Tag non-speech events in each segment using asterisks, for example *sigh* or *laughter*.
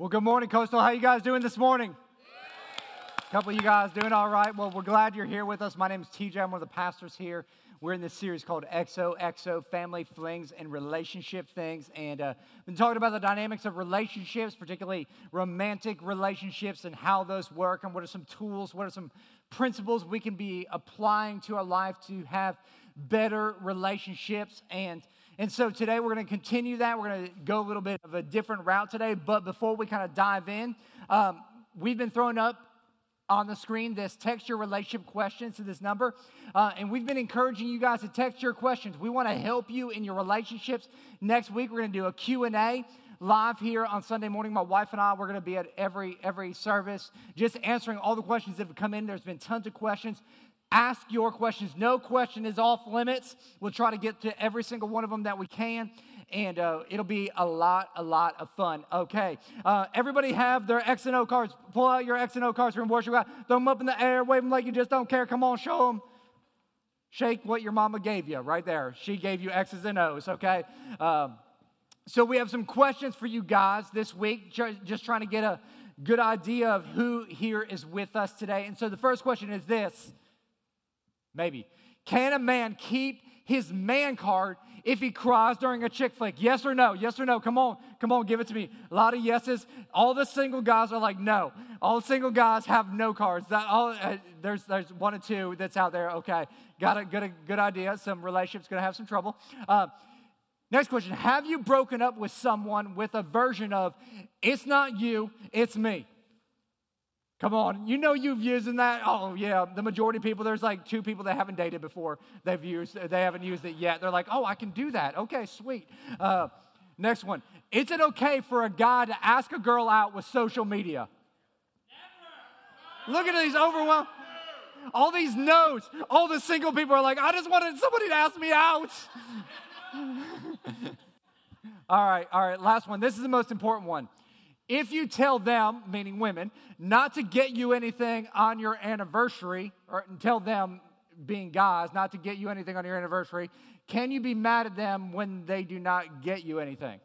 Well, good morning, Coastal. How you guys doing this morning? A couple of you guys doing all right. Well, we're glad you're here with us. My name is TJ. I'm one of the pastors here. We're in this series called XOXO Family Flings and Relationship Things. And uh, been talking about the dynamics of relationships, particularly romantic relationships, and how those work, and what are some tools, what are some principles we can be applying to our life to have better relationships. And and so today we're going to continue that. We're going to go a little bit of a different route today. But before we kind of dive in, um, we've been throwing up on the screen this text your relationship questions to this number. Uh, and we've been encouraging you guys to text your questions. We want to help you in your relationships. Next week, we're going to do a Q&A live here on Sunday morning. My wife and I, we're going to be at every, every service, just answering all the questions that have come in. There's been tons of questions. Ask your questions. No question is off limits. We'll try to get to every single one of them that we can. And uh, it'll be a lot, a lot of fun. Okay. Uh, everybody have their X and O cards. Pull out your X and O cards from worship God. Throw them up in the air. Wave them like you just don't care. Come on, show them. Shake what your mama gave you right there. She gave you X's and O's, okay? Um, so we have some questions for you guys this week, just trying to get a good idea of who here is with us today. And so the first question is this Maybe. Can a man keep his man card if he cries during a chick flick? Yes or no? Yes or no? Come on, come on, give it to me. A lot of yeses. All the single guys are like, no. All single guys have no cards. That all uh, there's there's one or two that's out there. Okay, got a good a good idea. Some relationships gonna have some trouble. Uh, next question: Have you broken up with someone with a version of "It's not you, it's me"? Come on, you know you've used that. Oh yeah, the majority of people. There's like two people that haven't dated before. They've used. They haven't used it yet. They're like, oh, I can do that. Okay, sweet. Uh, next one. Is it okay for a guy to ask a girl out with social media? Never. Look at these overwhelmed. All these no's. All the single people are like, I just wanted somebody to ask me out. *laughs* all right, all right. Last one. This is the most important one. If you tell them, meaning women, not to get you anything on your anniversary, or tell them, being guys, not to get you anything on your anniversary, can you be mad at them when they do not get you anything?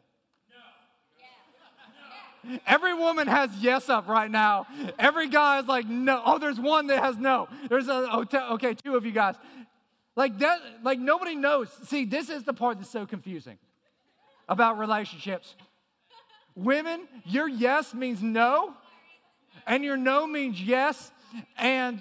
No. Every woman has yes up right now. Every guy is like no. Oh, there's one that has no. There's a oh, okay, two of you guys. Like that, like nobody knows. See, this is the part that's so confusing about relationships. Women, your yes means no, and your no means yes, and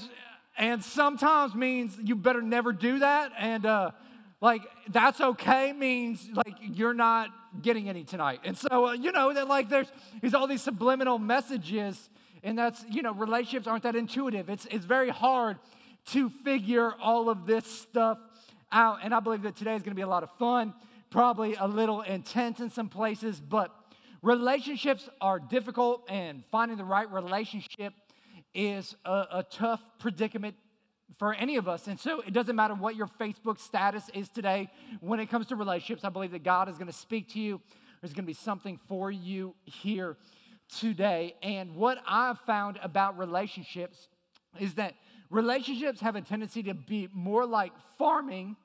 and sometimes means you better never do that, and uh, like that's okay means like you're not getting any tonight, and so uh, you know that like there's there's all these subliminal messages, and that's you know relationships aren't that intuitive. It's it's very hard to figure all of this stuff out, and I believe that today is going to be a lot of fun, probably a little intense in some places, but Relationships are difficult, and finding the right relationship is a, a, tough predicament for any of us. And so it doesn't matter what your Facebook status is today when it comes to relationships. I believe that God is going to speak to you. There's going to be something for you here today. And what I've found about relationships is that relationships have a tendency to be more like farming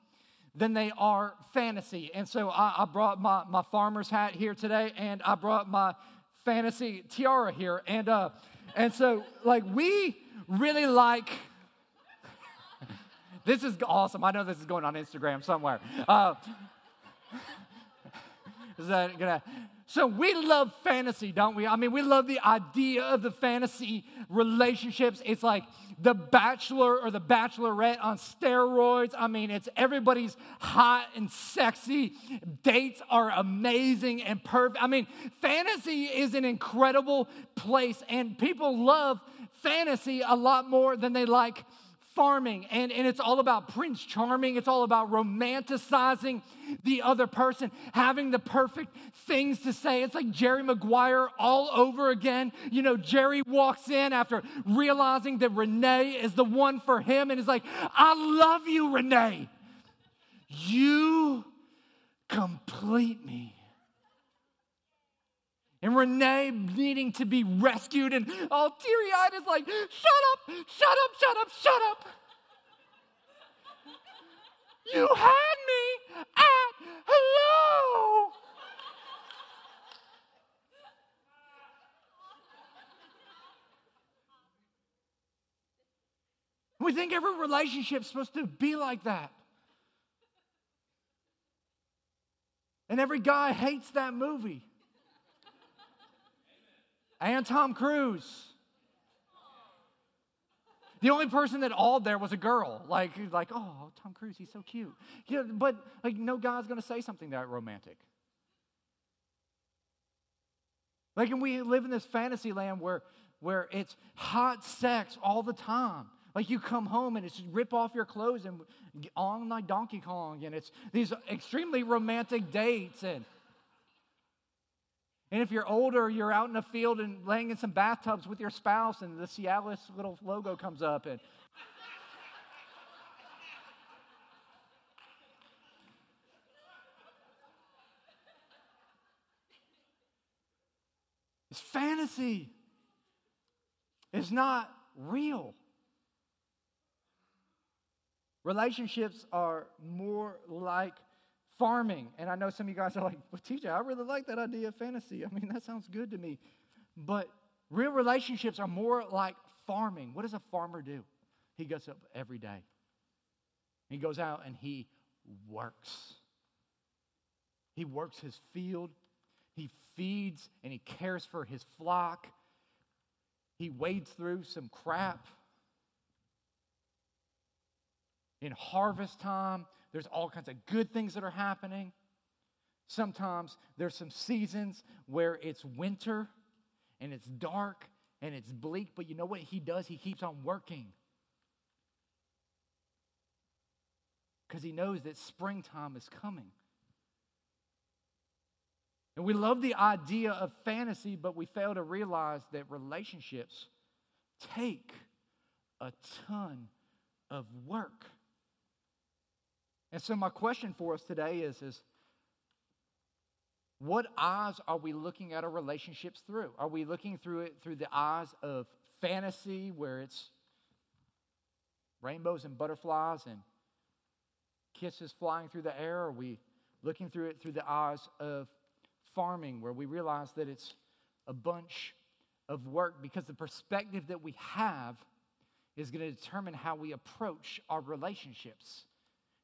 than they are fantasy. And so I, I, brought my, my farmer's hat here today, and I brought my fantasy tiara here. And, uh, and so, like, we really like. *laughs* this is awesome. I know this is going on Instagram somewhere. Uh, *laughs* is that gonna? So we love fantasy, don't we? I mean, we love the idea of the fantasy relationships. It's like the bachelor or the bachelorette on steroids. I mean, it's everybody's hot and sexy. Dates are amazing and perfect. I mean, fantasy is an incredible place, and people love fantasy a lot more than they like farming and, and it's all about Prince Charming. It's all about romanticizing the other person, having the perfect things to say. It's like Jerry Maguire all over again. You know, Jerry walks in after realizing that Renee is the one for him and is like, I love you, Renee. You complete me and Renee needing to be rescued, and all teary eyed is like, shut up, shut up, shut up, shut up. You had me at hello. We think every relationship's supposed to be like that. And every guy hates that movie and Tom Cruise. The only person that awed there was a girl. Like, like, oh, Tom Cruise, he's so cute. Yeah, but like, no guy's gonna say something that romantic. Like, and we live in this fantasy land where, where it's hot sex all the time. Like you come home and it's rip off your clothes and on like Donkey Kong, and it's these extremely romantic dates and and if you're older, you're out in the field and laying in some bathtubs with your spouse, and the Cialis little logo comes up and It's fantasy. It's not real. Relationships are more like farming. And I know some of you guys are like, well, TJ, I really like that idea of fantasy. I mean, that sounds good to me. But real relationships are more like farming. What does a farmer do? He gets up every day. He goes out and he works. He works his field. He feeds and he cares for his flock. He wades through some crap in harvest time, there's all kinds of good things that are happening. Sometimes there's some seasons where it's winter and it's dark and it's bleak, but you know what he does? He keeps on working. Because he knows that springtime is coming. And we love the idea of fantasy, but we fail to realize that relationships take a ton of work. And so, my question for us today is, is what eyes are we looking at our relationships through? Are we looking through it through the eyes of fantasy, where it's rainbows and butterflies and kisses flying through the air? Are we looking through it through the eyes of farming, where we realize that it's a bunch of work? Because the perspective that we have is going to determine how we approach our relationships.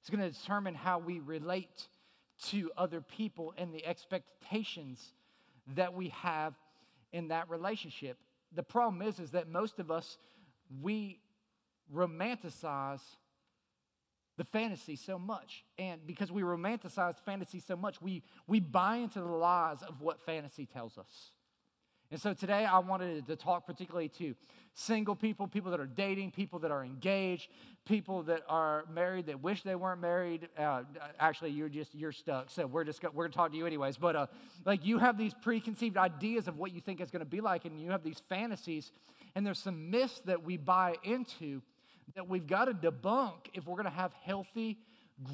It's going to determine how we relate to other people and the expectations that we have in that relationship. The problem is is that most of us we romanticize the fantasy so much. And because we romanticize fantasy so much, we, we buy into the lies of what fantasy tells us. And so today I wanted to talk particularly to single people, people that are dating, people that are engaged, people that are married that wish they weren't married. Uh, actually, you're just you're stuck. So we're just we're gonna talk to you anyways. But uh, like you have these preconceived ideas of what you think it's going to be like, and you have these fantasies, and there's some myths that we buy into that we've got to debunk if we're to have healthy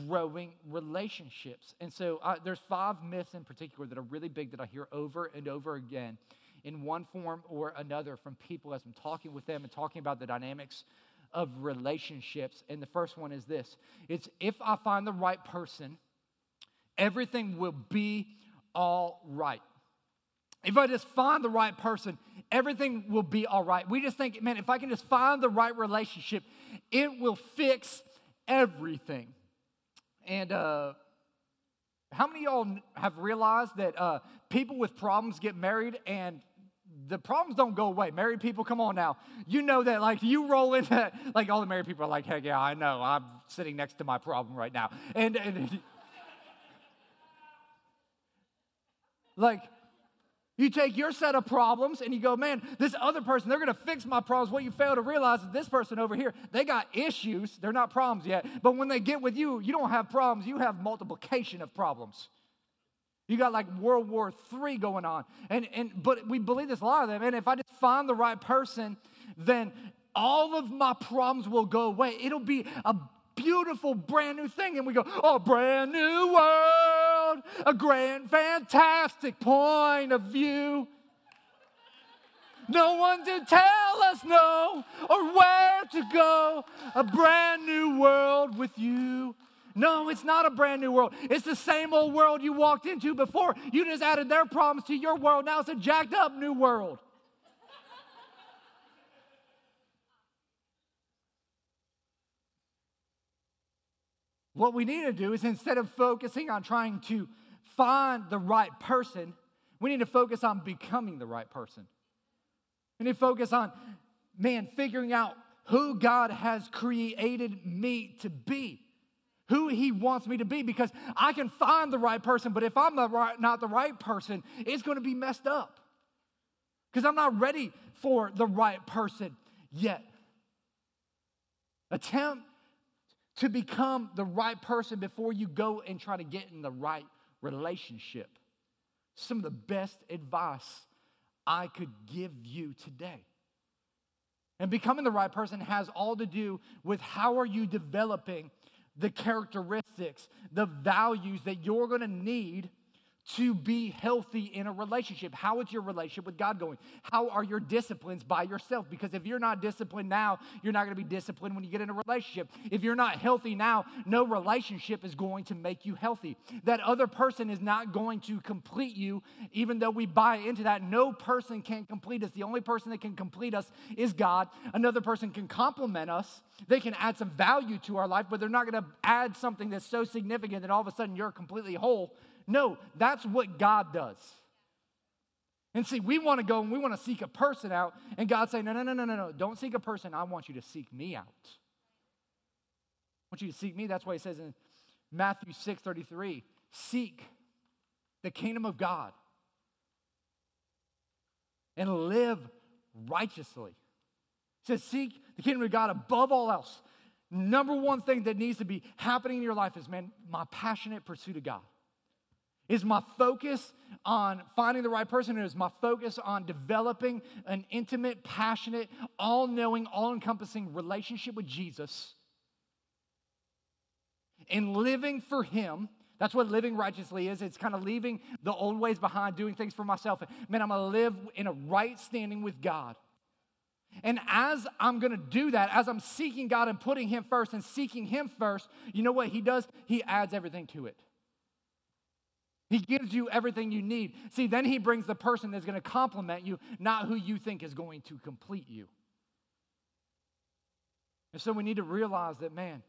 growing relationships. And so uh, there's five myths in particular that are really big that I hear over and over again in one form or another from people as I'm talking with them and talking about the dynamics of relationships. And the first one is this it's if I find the right person, everything will be all right. If I just find the right person, everything will be all right. We just think, man, if I can just find the right relationship, it will fix everything. And uh, how many of y'all have realized that uh, people with problems get married and the problems don't go away. Married people, come on now. You know that, like, you roll into, like, all the married people are like, heck yeah, I know. I'm sitting next to my problem right now. And, and like, you take your set of problems and you go, man, this other person, they're gonna fix my problems. What you fail to realize is this person over here, they got issues. They're not problems yet. But when they get with you, you don't have problems, you have multiplication of problems. You got like World War III going on. And, and but we believe this of them. And if I just find the right person, then all of my problems will go away. It'll be a beautiful, brand new thing. And we go, oh, brand new world, a grand, fantastic point of view. No one to tell us no or where to go. A brand new world with you. No, it's not a brand new world. It's the same old world you walked into before. You just added their problems to your world. Now it's a jacked up new world. What we need to do is instead of focusing on trying to find the right person, we need to focus on becoming the right person. We need to focus on, man, figuring out who God has created me to be, who He wants me to be, because I can find the right person, but if I'm the right, not the right person, it's going to be messed up. Because I'm not ready for the right person yet. Attempt to become the right person before you go and try to get in the right relationship. Some of the best advice I could give you today. And becoming the right person has all to do with how are you developing the characteristics, the values that you're going to need to be healthy in a relationship. How is your relationship with God going? How are your disciplines by yourself? Because if you're not disciplined now, you're not going to be disciplined when you get in a relationship. If you're not healthy now, no relationship is going to make you healthy. That other person is not going to complete you, even though we buy into that. No person can complete us. The only person that can complete us is God. Another person can complement us, they can add some value to our life, but they're not going to add something that's so significant that all of a sudden you're completely whole no, that's what God does. And see, we want to go and we want to seek a person out, and God say, no, no, no, no, no, no, don't seek a person. I want you to seek me out. I want you to seek me. That's why he says in Matthew 6 33, seek the kingdom of God and live righteously. It says, seek the kingdom of God above all else. Number one thing that needs to be happening in your life is, man, my passionate pursuit of God. Is my focus on finding the right person, is my focus on developing an intimate, passionate, all knowing, all encompassing relationship with Jesus and living for Him? That's what living righteously is. It's kind of leaving the old ways behind, doing things for myself. Man, I'm going to live in a right standing with God. And as I'm going to do that, as I'm seeking God and putting Him first and seeking Him first, you know what He does? He adds everything to it. He gives you everything you need. See, then he brings the person that's going to complement you, not who you think is going to complete you. And so we need to realize that, man,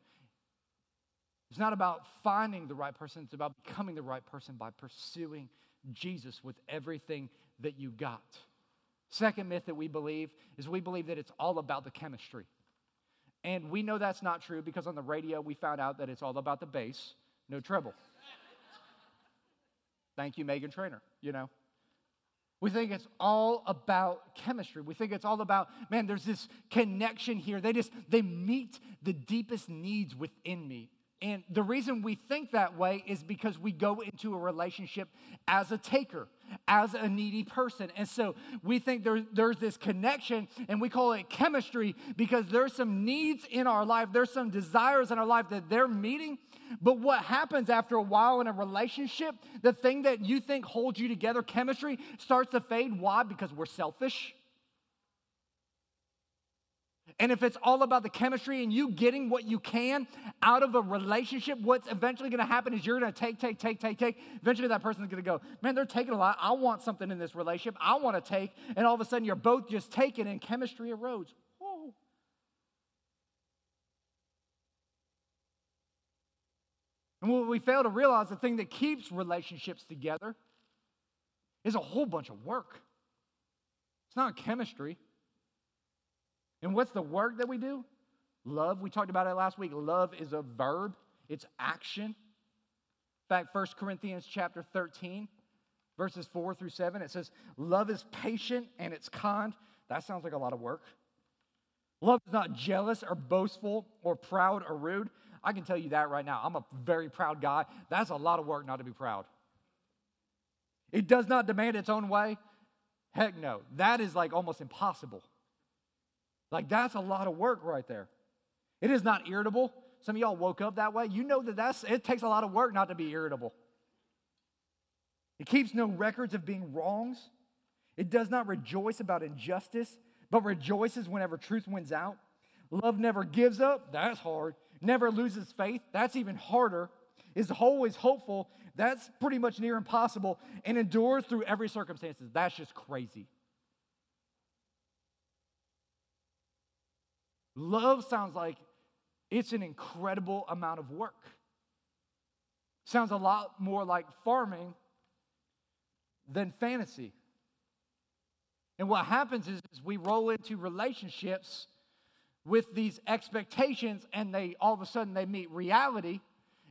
it's not about finding the right person, it's about becoming the right person by pursuing Jesus with everything that you got. Second myth that we believe is we believe that it's all about the chemistry. And we know that's not true because on the radio we found out that it's all about the bass, no treble. Thank you, Meghan Trainor, you know. We think it's all about chemistry. We think it's all about, man, there's this connection here. They just, they meet the deepest needs within me. And the reason we think that way is because we go into a relationship as a taker, as a needy person. And so we think there, there's this connection, and we call it chemistry because there's some needs in our life, there's some desires in our life that they're meeting. But what happens after a while in a relationship, the thing that you think holds you together, chemistry, starts to fade. Why? Because we're selfish and if it's all about the chemistry and you getting what you can out of a relationship, what's eventually going to happen is you're going to take, take, take, take, take. Eventually, that person's going to go, Man, they're taking a lot. I want something in this relationship. I want to take. And all of a sudden, you're both just taking, and chemistry erodes. Whoa. And what we fail to realize the thing that keeps relationships together is a whole bunch of work. It's not chemistry. And what's the work that we do? Love. We talked about it last week. Love is a verb, it's action. In fact, 1 Corinthians chapter 13, verses 4 through 7, it says, Love is patient and it's kind. That sounds like a lot of work. Love is not jealous or boastful or proud or rude. I can tell you that right now. I'm a very proud guy. That's a lot of work not to be proud. It does not demand its own way. Heck no. That is like almost impossible. Like, that's a lot of work right there. It is not irritable. Some of y'all woke up that way. You know that that's, it takes a lot of work not to be irritable. It keeps no records of being wrongs. It does not rejoice about injustice, but rejoices whenever truth wins out. Love never gives up. That's hard. Never loses faith. That's even harder. Is always hopeful. That's pretty much near impossible. And endures through every circumstances. That's just crazy. Love sounds like it's an incredible amount of work. sounds a lot more like farming than fantasy. And what happens is, is, we roll into relationships with these expectations and they all of a sudden they meet reality.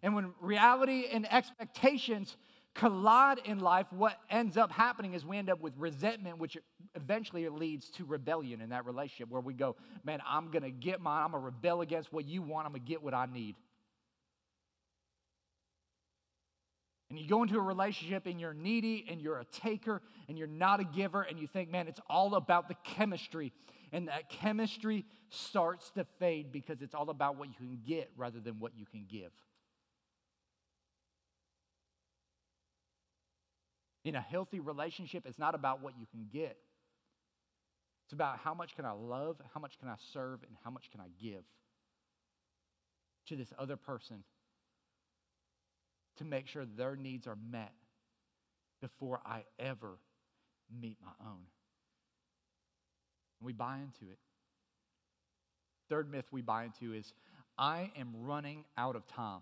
And when reality and expectations collide in life, what ends up happening is we end up with resentment, which eventually leads to rebellion in that relationship where we go, man, I'm going to get mine. I'm going to rebel against what you want. I'm going to get what I need. And you go into a relationship and you're needy and you're a taker and you're not a giver and you think, man, it's all about the chemistry. And that chemistry starts to fade because it's all about what you can get rather than what you can give. In a healthy relationship, it's not about what you can get. It's about how much can I love, how much can I serve, and how much can I give to this other person to make sure their needs are met before I ever meet my own. We buy into it. Third myth we buy into is I am running out of time.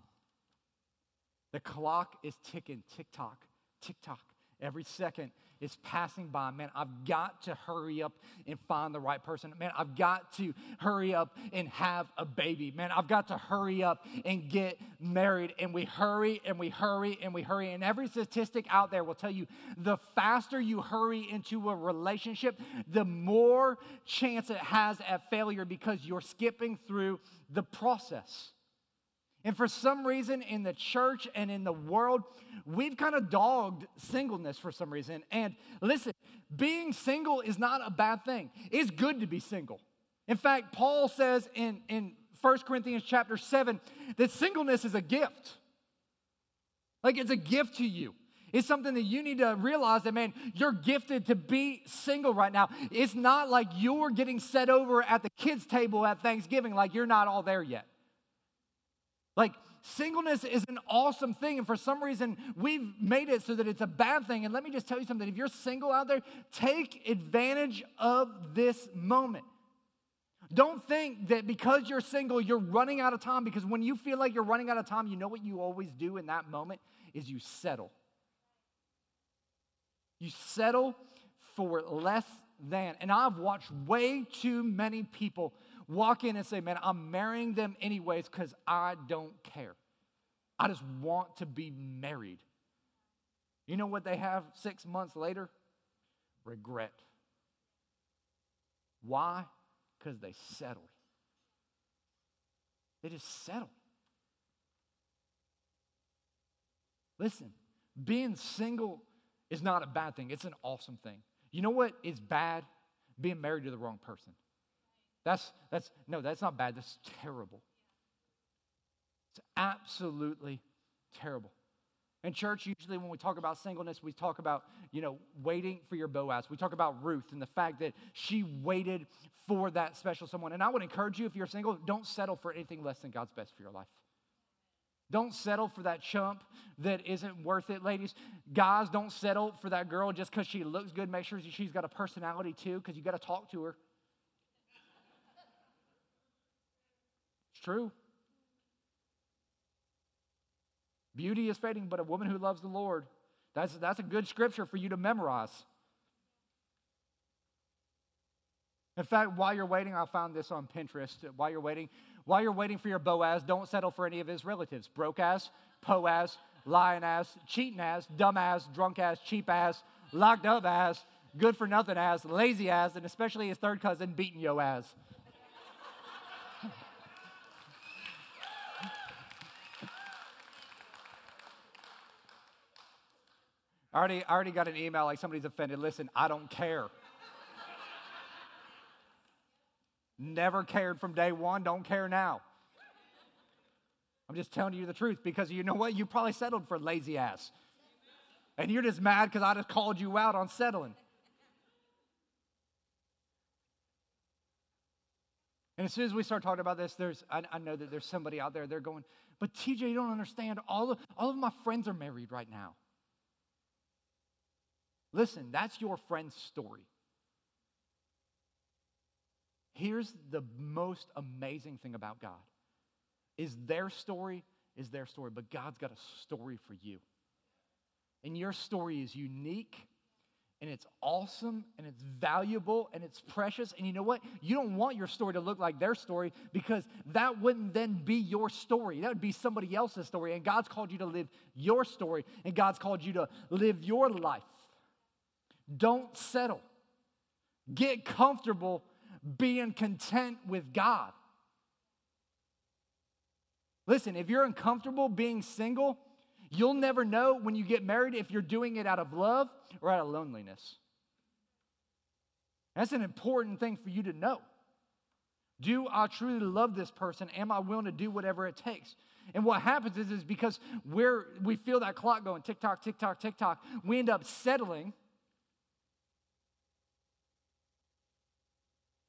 The clock is ticking, tick tock, tick tock. Every second is passing by. Man, I've got to hurry up and find the right person. Man, I've got to hurry up and have a baby. Man, I've got to hurry up and get married. And we hurry and we hurry and we hurry. And every statistic out there will tell you the faster you hurry into a relationship, the more chance it has at failure because you're skipping through the process. And for some reason in the church and in the world, we've kind of dogged singleness for some reason. And listen, being single is not a bad thing. It's good to be single. In fact, Paul says in, in 1 Corinthians chapter 7 that singleness is a gift. Like it's a gift to you. It's something that you need to realize that, man, you're gifted to be single right now. It's not like you're getting set over at the kids' table at Thanksgiving, like you're not all there yet. Like, singleness is an awesome thing. And for some reason, we've made it so that it's a bad thing. And let me just tell you something if you're single out there, take advantage of this moment. Don't think that because you're single, you're running out of time. Because when you feel like you're running out of time, you know what you always do in that moment is you settle. You settle for less than. And I've watched way too many people walk in and say, Man, I'm marrying them anyways because I don't care. I just want to be married. You know what they have six months later? Regret. Why? Because they settled. They just settled. Listen, being single is not a bad thing, it's an awesome thing. You know what is bad? Being married to the wrong person. That's, that's, no, that's not bad. That's terrible. It's absolutely terrible. In church, usually when we talk about singleness, we talk about, you know, waiting for your Boaz. We talk about Ruth and the fact that she waited for that special someone. And I would encourage you, if you're single, don't settle for anything less than God's best for your life. Don't settle for that chump that isn't worth it, ladies. Guys, don't settle for that girl just because she looks good. Make sure she's got a personality too, because you got to talk to her. True. Beauty is fading, but a woman who loves the Lord, that's, that's a good scripture for you to memorize. In fact, while you're waiting, I found this on Pinterest. While you're waiting, while you're waiting for your Boaz, don't settle for any of his relatives. Broke ass, Poaz, lying ass, cheating ass, dumb ass, drunk ass, cheap ass, locked up ass, good for nothing ass, lazy ass, and especially his third cousin beating yo ass. I already, I already got an email like somebody's offended. Listen, I don't care. Never cared from day one, don't care now. I'm just telling you the truth because you know what? You probably settled for lazy ass. And you're just mad because I just called you out on settling. And as soon as we start talking about this, there's I, I, know that there's somebody out there, they're going, but TJ, you don't understand. All of, all of my friends are married right now. Listen, that's your friend's story. Here's the most amazing thing about God is their story is their story, but God's got a story for you. And your story is unique and it's awesome and it's valuable and it's precious. And you know what? You don't want your story to look like their story because that wouldn't then be your story. That would be somebody else's story. And God's called you to live your story and God's called you to live your life. Don't settle. Get comfortable being content with God. Listen, if you're uncomfortable being single, You'll never know when you get married if you're doing it out of love or out of loneliness. That's an important thing for you to know. Do I truly love this person? Am I willing to do whatever it takes? And what happens is, is because we're, we feel that clock going tick tock, tick tock, tick tock, we end up settling.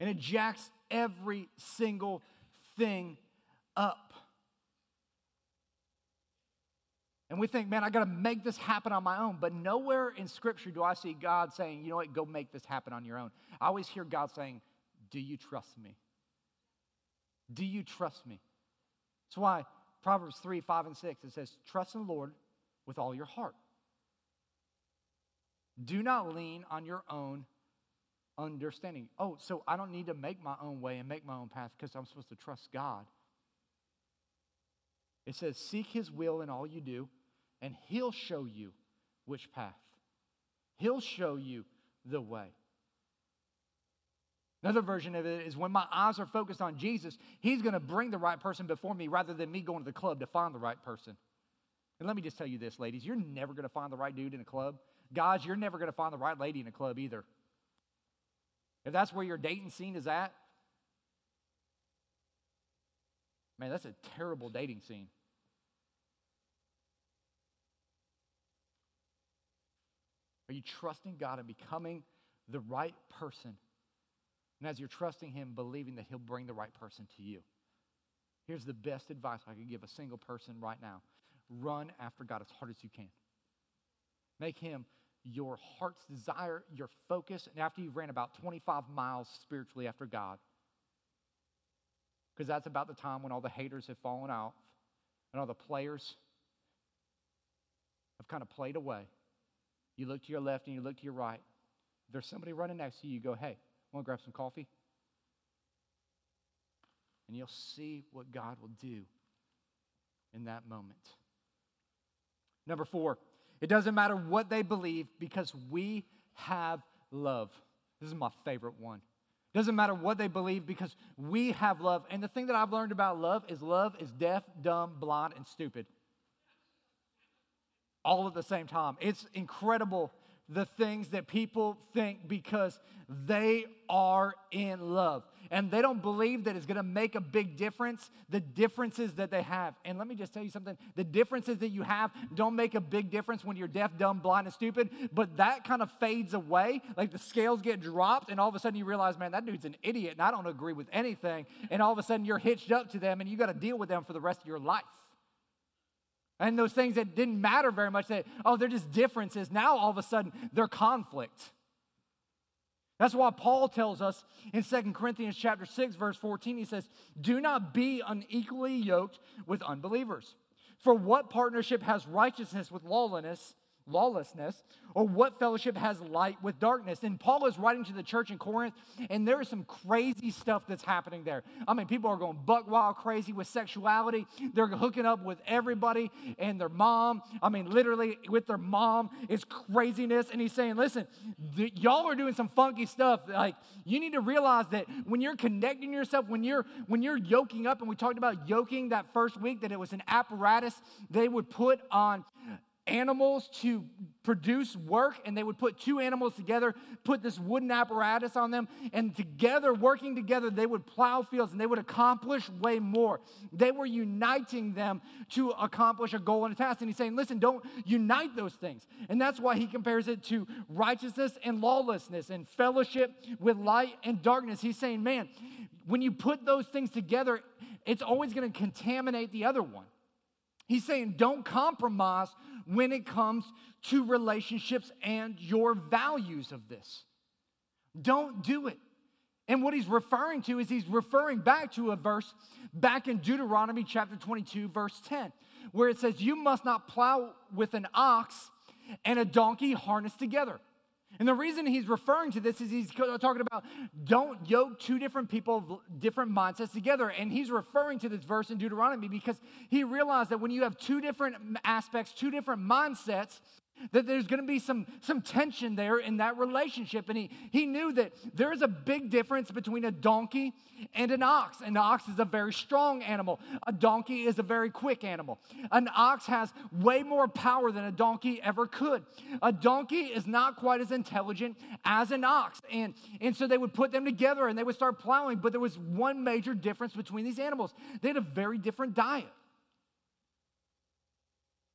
And it jacks every single thing up. And we think, man, I got to make this happen on my own. But nowhere in Scripture do I see God saying, you know what, go make this happen on your own. I always hear God saying, do you trust me? Do you trust me? That's why Proverbs 3, 5, and 6, it says, trust in the Lord with all your heart. Do not lean on your own understanding. Oh, so I don't need to make my own way and make my own path because I'm supposed to trust God. It says, Seek his will in all you do, and He'll show you which path. He'll show you the way. Another version of it is when my eyes are focused on Jesus, He's going to bring the right person before me rather than me going to the club to find the right person. And let me just tell you this, ladies you're never going to find the right dude in a club. Guys, you're never going to find the right lady in a club either. If that's where your dating scene is at, man, that's a terrible dating scene. Are you trusting God and becoming the right person? And as you're trusting Him, believing that He'll bring the right person to you. Here's the best advice I could give a single person right now run after God as hard as you can. Make Him your heart's desire, your focus, and after you've ran about 25 miles spiritually after God, because that's about the time when all the haters have fallen out and all the players have kind of played away. You look to your left and you look to your right. There's somebody running next to you, you go, hey, want to grab some coffee? And you'll see what God will do in that moment. Number four, it doesn't matter what they believe because we have love. This is my favorite one. It doesn't matter what they believe because we have love. And the thing that I've learned about love is love is deaf, dumb, blind, and stupid all at the same time. It's incredible the things that people think because they are in love and they don't believe that it's going to make a big difference the differences that they have and let me just tell you something the differences that you have don't make a big difference when you're deaf dumb blind and stupid but that kind of fades away like the scales get dropped and all of a sudden you realize man that dude's an idiot and i don't agree with anything and all of a sudden you're hitched up to them and you got to deal with them for the rest of your life and those things that didn't matter very much, that, oh, they're just differences. Now all of a sudden, they're conflict. That's why Paul tells us in Second Corinthians chapter 6, verse 14, he says, Do not be unequally yoked with unbelievers. For what partnership has righteousness with lawlessness? Lawlessness, or what fellowship has light with darkness? And Paul is writing to the church in Corinth, and there is some crazy stuff that's happening there. I mean, people are going buck wild crazy with sexuality. They're hooking up with everybody and their mom. I mean, literally with their mom. It's craziness. And he's saying, listen, y'all are doing some funky stuff. Like, you need to realize that when you're connecting yourself, when you're when you're yoking up, and we talked about yoking that first week, that it was an apparatus they would put on animals to produce work and they would put two animals together put this wooden apparatus on them and together working together they would plow fields and they would accomplish way more. They were uniting them to accomplish a goal and a task. And he's saying listen don't unite those things. And that's why he compares it to righteousness and lawlessness and fellowship with light and darkness. He's saying man when you put those things together it's always going to contaminate the other one He's saying, don't compromise when it comes to relationships and your values of this. Don't do it. And what he's referring to is he's referring back to a verse back in Deuteronomy chapter 22, verse 10, where it says, You must not plow with an ox and a donkey harnessed together. And the reason he's referring to this is he's talking about don't yoke two different people, of different mindsets together. And he's referring to this verse in Deuteronomy because he realized that when you have two different aspects, two different mindsets, that there's going to be some, some tension there in that relationship. And he, he knew that there is a big difference between a donkey and an ox. An ox is a very strong animal, a donkey is a very quick animal. An ox has way more power than a donkey ever could. A donkey is not quite as intelligent as an ox. And, and so they would put them together and they would start plowing. But there was one major difference between these animals they had a very different diet.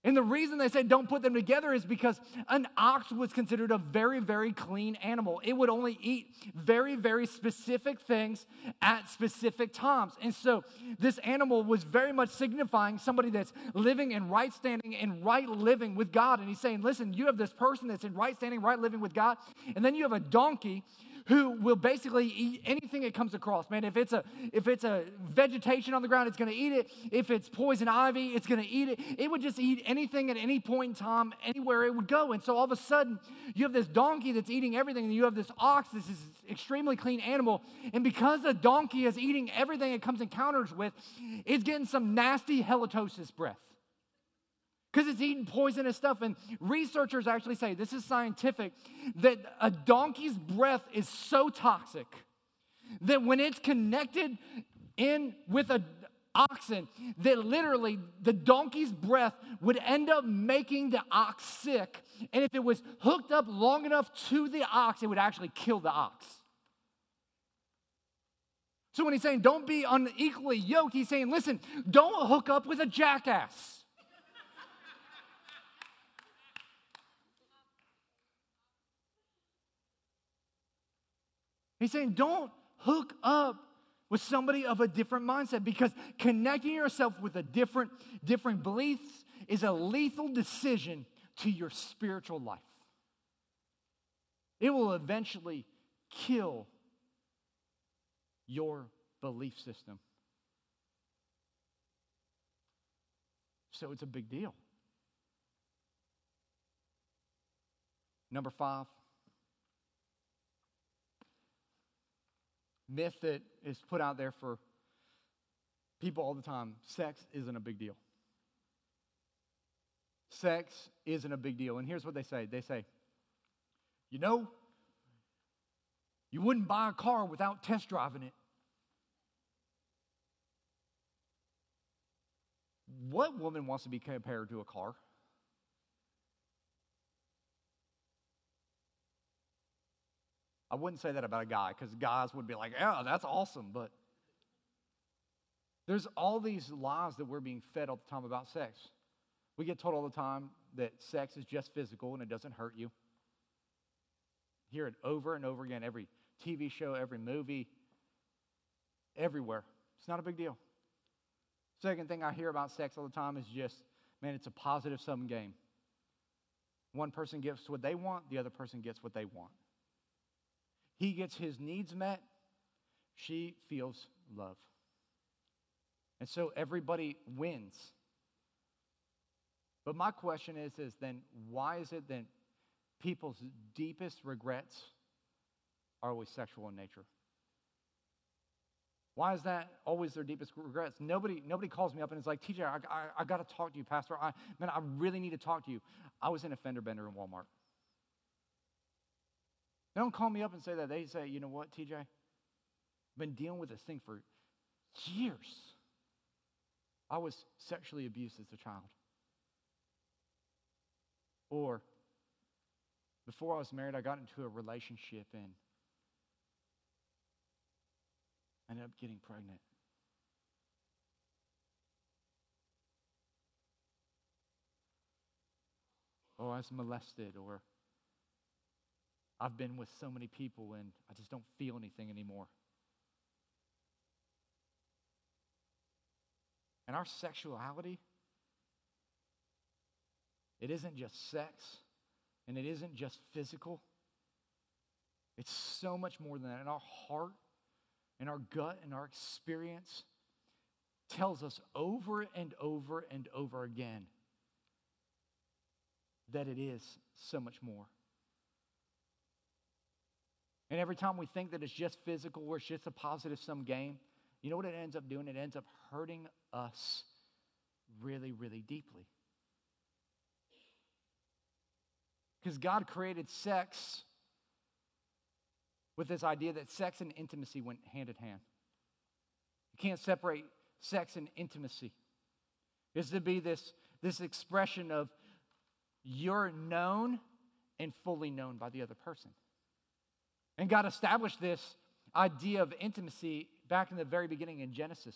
And the reason they said don't put them together is because an ox was considered a very, very clean animal. It would only eat very, very specific things at specific times. And so this animal was very much signifying somebody that's living in right standing and right living with God. And he's saying, listen, you have this person that's in right standing, right living with God. And then you have a donkey who will basically eat anything it comes across. Man, if it's a if it's a vegetation on the ground, it's going to eat it. If it's poison ivy, it's going to eat it. It would just eat anything at any point in time, anywhere it would go. And so all of a sudden, you have this donkey that's eating everything, and you have this ox, this is extremely clean animal. And because the donkey is eating everything it comes encounters with, it's getting some nasty halitosis breath because it's eating poisonous stuff. And researchers actually say this is scientific that a donkey's breath is so toxic that when it's connected in with a oxen that literally the donkey's breath would end up making the ox sick and if it was hooked up long enough to the ox it would actually kill the ox so when he's saying don't be unequally yoked he's saying listen don't hook up with a jackass He's saying, don't hook up with somebody of a different mindset because connecting yourself with a different, different beliefs is a lethal decision to your spiritual life. It will eventually kill your belief system. So it's a big deal. Number five, myth that is put out there for people all the time sex isn't a big deal. Sex isn't a big deal. And here's what they say they say, you know, you wouldn't buy a car without test driving it. What woman wants to be compared to a car? I wouldn't say that about a guy because guys would be like, yeah, that's awesome. But there's all these lies that we're being fed all the time about sex. We get told all the time that sex is just physical and it doesn't hurt you. Hear it over and over again, every TV show, every movie, everywhere. It's not a big deal. Second thing I hear about sex all the time is just, man, it's a positive sum game. One person gets what they want, the other person gets what they want. He gets his needs met, she feels love. And so everybody wins. But my question is, is then why is it that people's deepest regrets are always sexual in nature? Why is that always their deepest regrets? Nobody, nobody calls me up and is like, TJ, I, I, I got to talk to you, Pastor. I, man, I really need to talk to you. I was in a fender bender in Walmart. They don't call me up and say that. They say, you know what, TJ? I've been dealing with this thing for years. I was sexually abused as a child. Or before I was married, I got into a relationship and ended up getting pregnant. Or I was molested, or I've been with so many people and I just don't feel anything anymore. And our sexuality, it isn't just sex and it isn't just physical. It's so much more than that. And our heart, and our gut, and our experience, tells us over and over and over again that it is so much more. And every time we think that it's just physical or it's just a positive sum game, you know what it ends up doing? It ends up hurting us really, really deeply. Because God created sex with this idea that sex and intimacy went hand in hand. You can't separate sex and intimacy. It's to be this, this expression of you're known and fully known by the other person. And God established this idea of intimacy back in the very beginning in Genesis.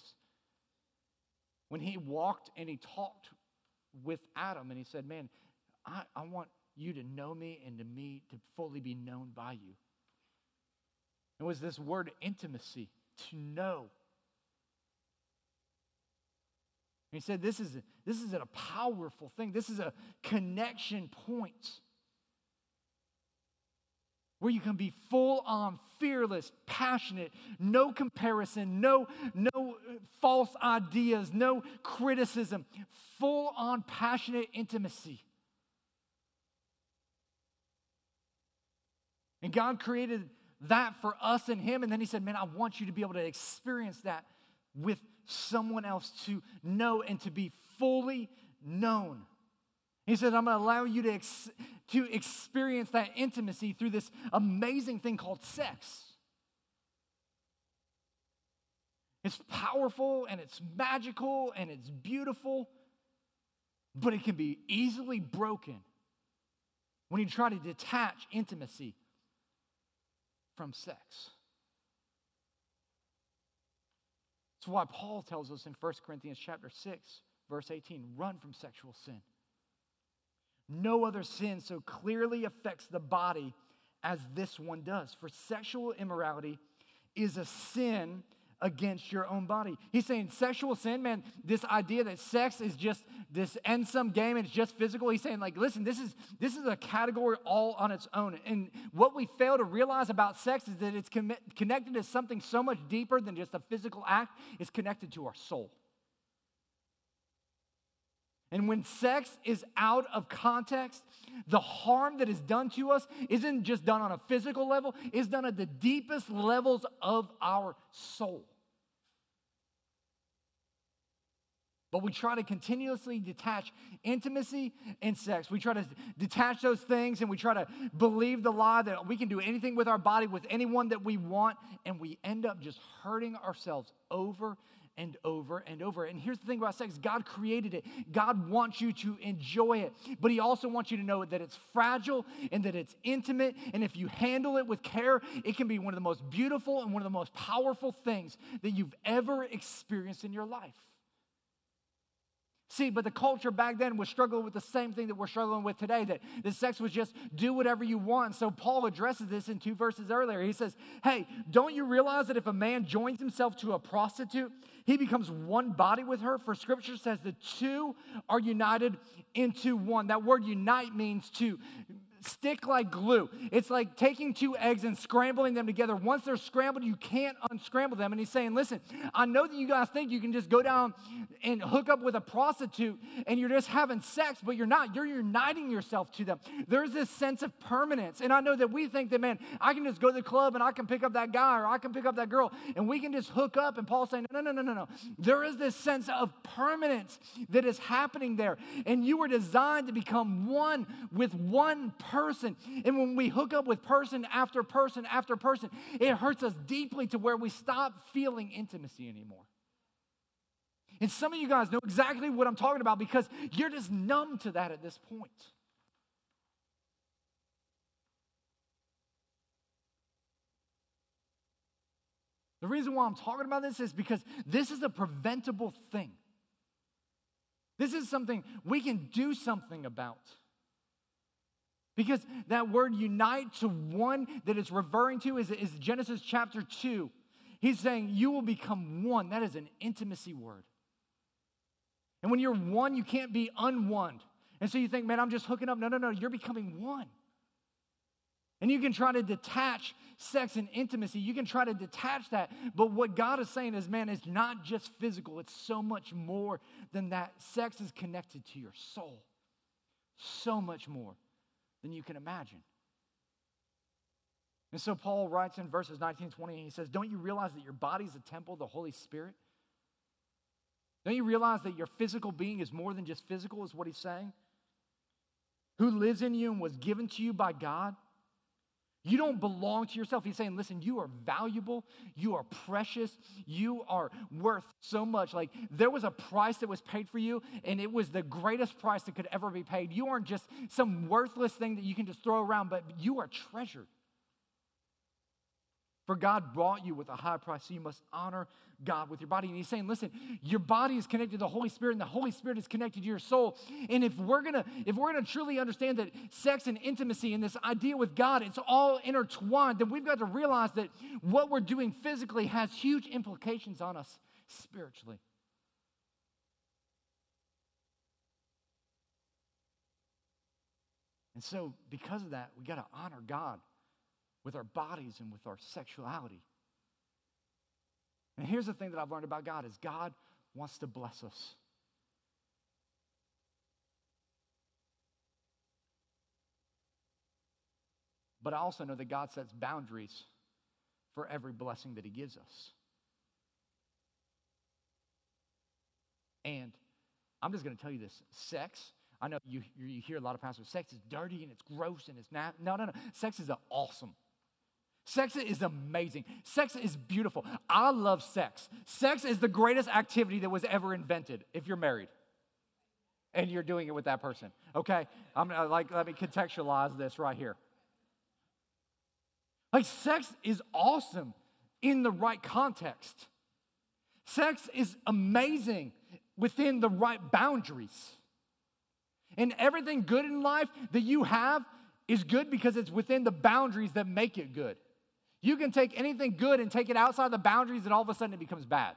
When he walked and he talked with Adam and he said, Man, I, I want you to know me and to me to fully be known by you. It was this word intimacy, to know. And he said, this is, this is a powerful thing. This is a connection point where you can be full on fearless, passionate, no comparison, no, no false ideas, no criticism, full on passionate intimacy. And God created that for us and Him. And then He said, Man, I want you to be able to experience that with someone else, to know and to be fully known. He said, I'm going to allow you to, ex- to experience that intimacy through this amazing thing called sex. It's powerful and it's magical and it's beautiful, but it can be easily broken when you try to detach intimacy from sex. That's why Paul tells us in 1 Corinthians chapter 6, verse 18, run from sexual sin. No other sin so clearly affects the body as this one does. For sexual immorality is a sin against your own body. He's saying sexual sin, man, this idea that sex is just this end sum game and it's just physical. He's saying, like, listen, this is this is a category all on its own. And what we fail to realize about sex is that it's com- connected to something so much deeper than just a physical act, it's connected to our soul. And when sex is out of context, the harm that is done to us isn't just done on a physical level, it's done at the deepest levels of our soul. But we try to continuously detach intimacy and sex. We try to detach those things and we try to believe the lie that we can do anything with our body with anyone that we want, and we end up just hurting ourselves over and over and over. And here's the thing about sex God created it, God wants you to enjoy it, but He also wants you to know that it's fragile and that it's intimate. And if you handle it with care, it can be one of the most beautiful and one of the most powerful things that you've ever experienced in your life. See, but the culture back then was struggling with the same thing that we're struggling with today that the sex was just do whatever you want. So Paul addresses this in two verses earlier. He says, Hey, don't you realize that if a man joins himself to a prostitute, he becomes one body with her? For scripture says the two are united into one. That word unite means to stick like glue. It's like taking two eggs and scrambling them together. Once they're scrambled, you can't unscramble them. And he's saying, Listen, I know that you guys think you can just go down and hook up with a prostitute and you're just having sex, but you're not. You're uniting yourself to them. There's this sense of permanence. And I know that we think that, man, I can just go to the club and I can pick up that guy or I can pick up that girl and we can just hook up. And Paul's saying, No, no, no, no, no. There is this sense of permanence that is happening there. And you were designed to become one with one person person. And when we hook up with person after person after person, it hurts us deeply to where we stop feeling intimacy anymore. And some of you guys know exactly what I'm talking about because you're just numb to that at this point. The reason why I'm talking about this is because this is a preventable thing. This is something we can do something about. Because that word unite to one that it's referring to is, is Genesis chapter 2. He's saying you will become one. That is an intimacy word. And when you're one, you can't be unone. And so you think, man, I'm just hooking up. No, no, no, you're becoming one. And you can try to detach sex and intimacy. You can try to detach that. But what God is saying is, man, it's not just physical, it's so much more than that. Sex is connected to your soul, so much more than you can imagine. And so Paul writes in verses 19 20, he says, Don't you realize that your body is a temple of the Holy Spirit? Don't you realize that your physical being is more than just physical, is what he's saying? Who lives in you and was given to you by God? You don't belong to yourself. He's saying, listen, you are valuable. You are precious. You are worth so much. Like, there was a price that was paid for you, and it was the greatest price that could ever be paid. You aren't just some worthless thing that you can just throw around, but you are treasured. For God brought you with a high price, so you must honor God with your body. And he's saying, listen, your body is connected to the Holy Spirit, and the Holy Spirit is connected to your soul. And if we're gonna, if we're gonna truly understand that sex and intimacy and this idea with God, it's all intertwined, then we've got to realize that what we're doing physically has huge implications on us spiritually. And so, because of that, we got to honor God with our bodies and with our sexuality. And here's the thing that I've learned about God is God wants to bless us. But I also know that God sets boundaries for every blessing that he gives us. And I'm just going to tell you this sex, I know you, you hear a lot of pastors, sex is dirty and it's gross and it's not. No, no, no. Sex is awesome. Sex is amazing. Sex is beautiful. I love sex. Sex is the greatest activity that was ever invented if you're married and you're doing it with that person. Okay? I'm uh, like let me contextualize this right here. Like sex is awesome in the right context. Sex is amazing within the right boundaries. And everything good in life that you have is good because it's within the boundaries that make it good. You can take anything good and take it outside the boundaries, and all of a sudden it becomes bad.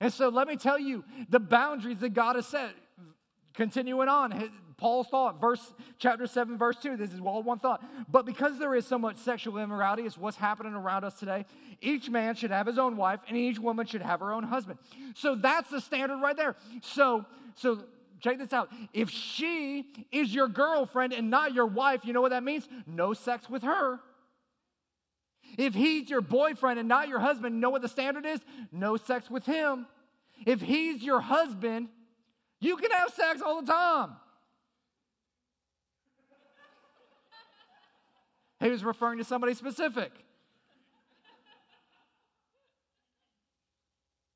And so let me tell you the boundaries that God has set. Continuing on, Paul's thought, verse chapter 7, verse 2. This is all one thought. But because there is so much sexual immorality, it's what's happening around us today. Each man should have his own wife, and each woman should have her own husband. So that's the standard right there. So, so check this out. If she is your girlfriend and not your wife, you know what that means? No sex with her. If he's your boyfriend and not your husband, know what the standard is? No sex with him. If he's your husband, you can have sex all the time. He was referring to somebody specific.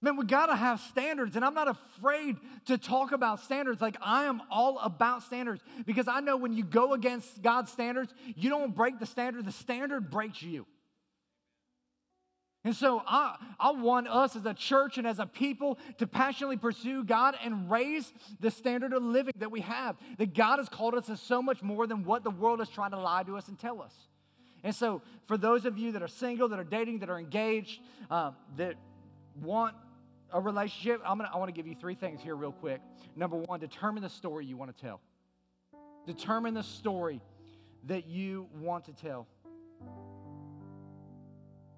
Man, we got to have standards, and I'm not afraid to talk about standards. Like, I am all about standards because I know when you go against God's standards, you don't break the standard, the standard breaks you. And so I, I want us as a church and as a people to passionately pursue God and raise the standard of living that we have. That God has called us to so much more than what the world is trying to lie to us and tell us. And so, for those of you that are single, that are dating, that are engaged, um, that want a relationship, I'm gonna, I want to give you three things here, real quick. Number one, determine the story you want to tell. Determine the story that you want to tell.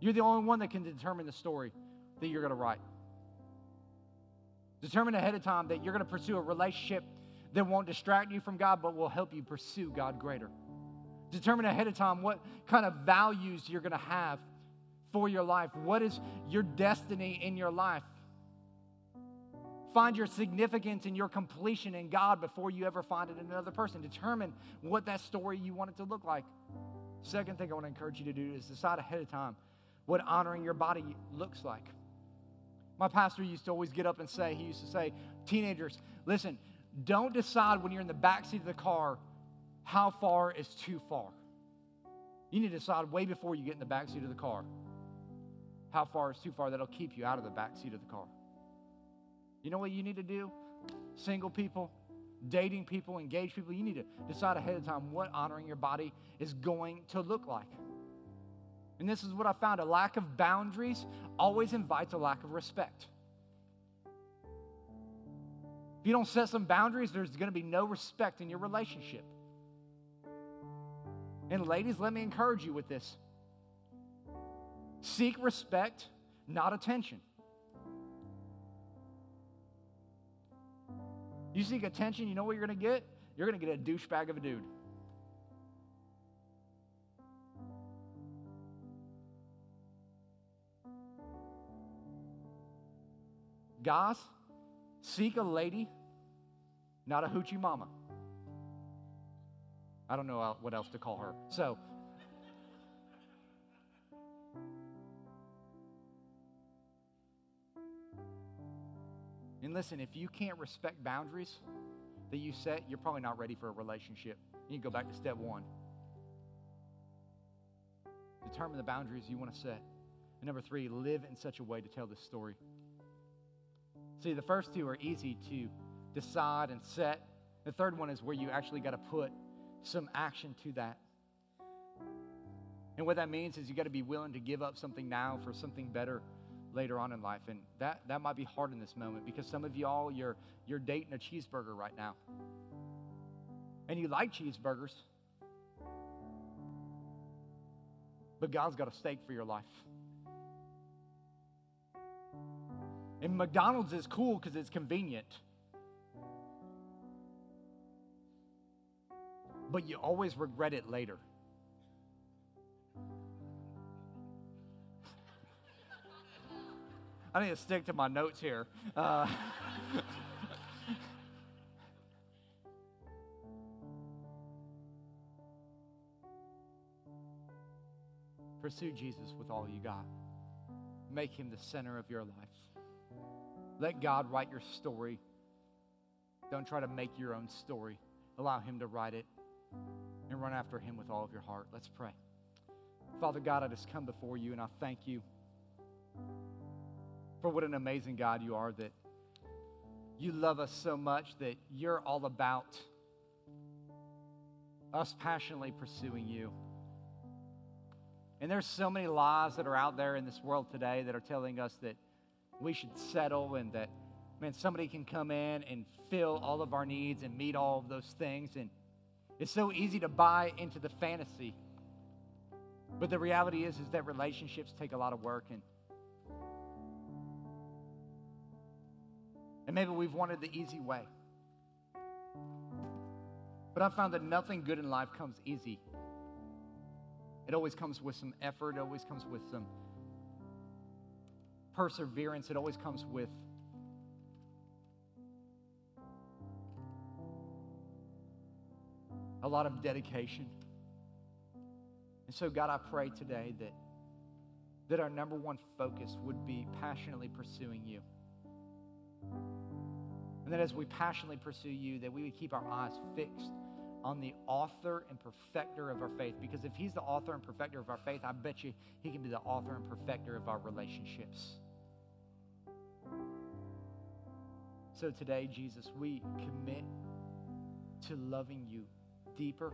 You're the only one that can determine the story that you're going to write. Determine ahead of time that you're going to pursue a relationship that won't distract you from God, but will help you pursue God greater. Determine ahead of time what kind of values you're going to have for your life. What is your destiny in your life? Find your significance and your completion in God before you ever find it in another person. Determine what that story you want it to look like. Second thing I want to encourage you to do is decide ahead of time what honoring your body looks like. My pastor used to always get up and say, he used to say, teenagers, listen, don't decide when you're in the back seat of the car how far is too far. You need to decide way before you get in the back seat of the car how far is too far that'll keep you out of the back seat of the car. You know what you need to do? Single people, dating people, engaged people, you need to decide ahead of time what honoring your body is going to look like. And this is what I found a lack of boundaries always invites a lack of respect. If you don't set some boundaries, there's going to be no respect in your relationship. And ladies, let me encourage you with this seek respect, not attention. You seek attention, you know what you're going to get? You're going to get a douchebag of a dude. Guys, seek a lady, not a hoochie mama. I don't know what else to call her. So, and listen, if you can't respect boundaries that you set, you're probably not ready for a relationship. You can go back to step one. Determine the boundaries you want to set. And number three, live in such a way to tell this story. See, the first two are easy to decide and set. The third one is where you actually got to put some action to that. And what that means is you got to be willing to give up something now for something better later on in life. And that, that might be hard in this moment because some of y'all, you're, you're dating a cheeseburger right now. And you like cheeseburgers. But God's got a steak for your life. And McDonald's is cool because it's convenient. But you always regret it later. I need to stick to my notes here. Uh, *laughs* pursue Jesus with all you got. Make him the center of your life. Let God write your story. Don't try to make your own story. Allow Him to write it and run after Him with all of your heart. Let's pray. Father God, I just come before you and I thank you for what an amazing God you are that you love us so much that you're all about us passionately pursuing you. And there's so many lies that are out there in this world today that are telling us that we should settle and that, man, somebody can come in and fill all of our needs and meet all of those things. And it's so easy to buy into the fantasy. But the reality is, is that relationships take a lot of work and And maybe we've wanted the easy way. But I've found that nothing good in life comes easy. It always comes with some effort, it always comes with some perseverance, it always comes with a lot of dedication. And so, God, I pray today that, that our number one focus would be passionately pursuing you. And that as we passionately pursue you, that we would keep our eyes fixed on the author and perfecter of our faith. Because if he's the author and perfecter of our faith, I bet you he can be the author and perfecter of our relationships. So today, Jesus, we commit to loving you deeper.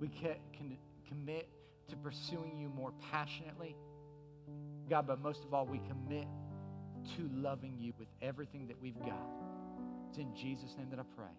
We can commit to pursuing you more passionately. God, but most of all, we commit to loving you with everything that we've got. It's in Jesus' name that I pray.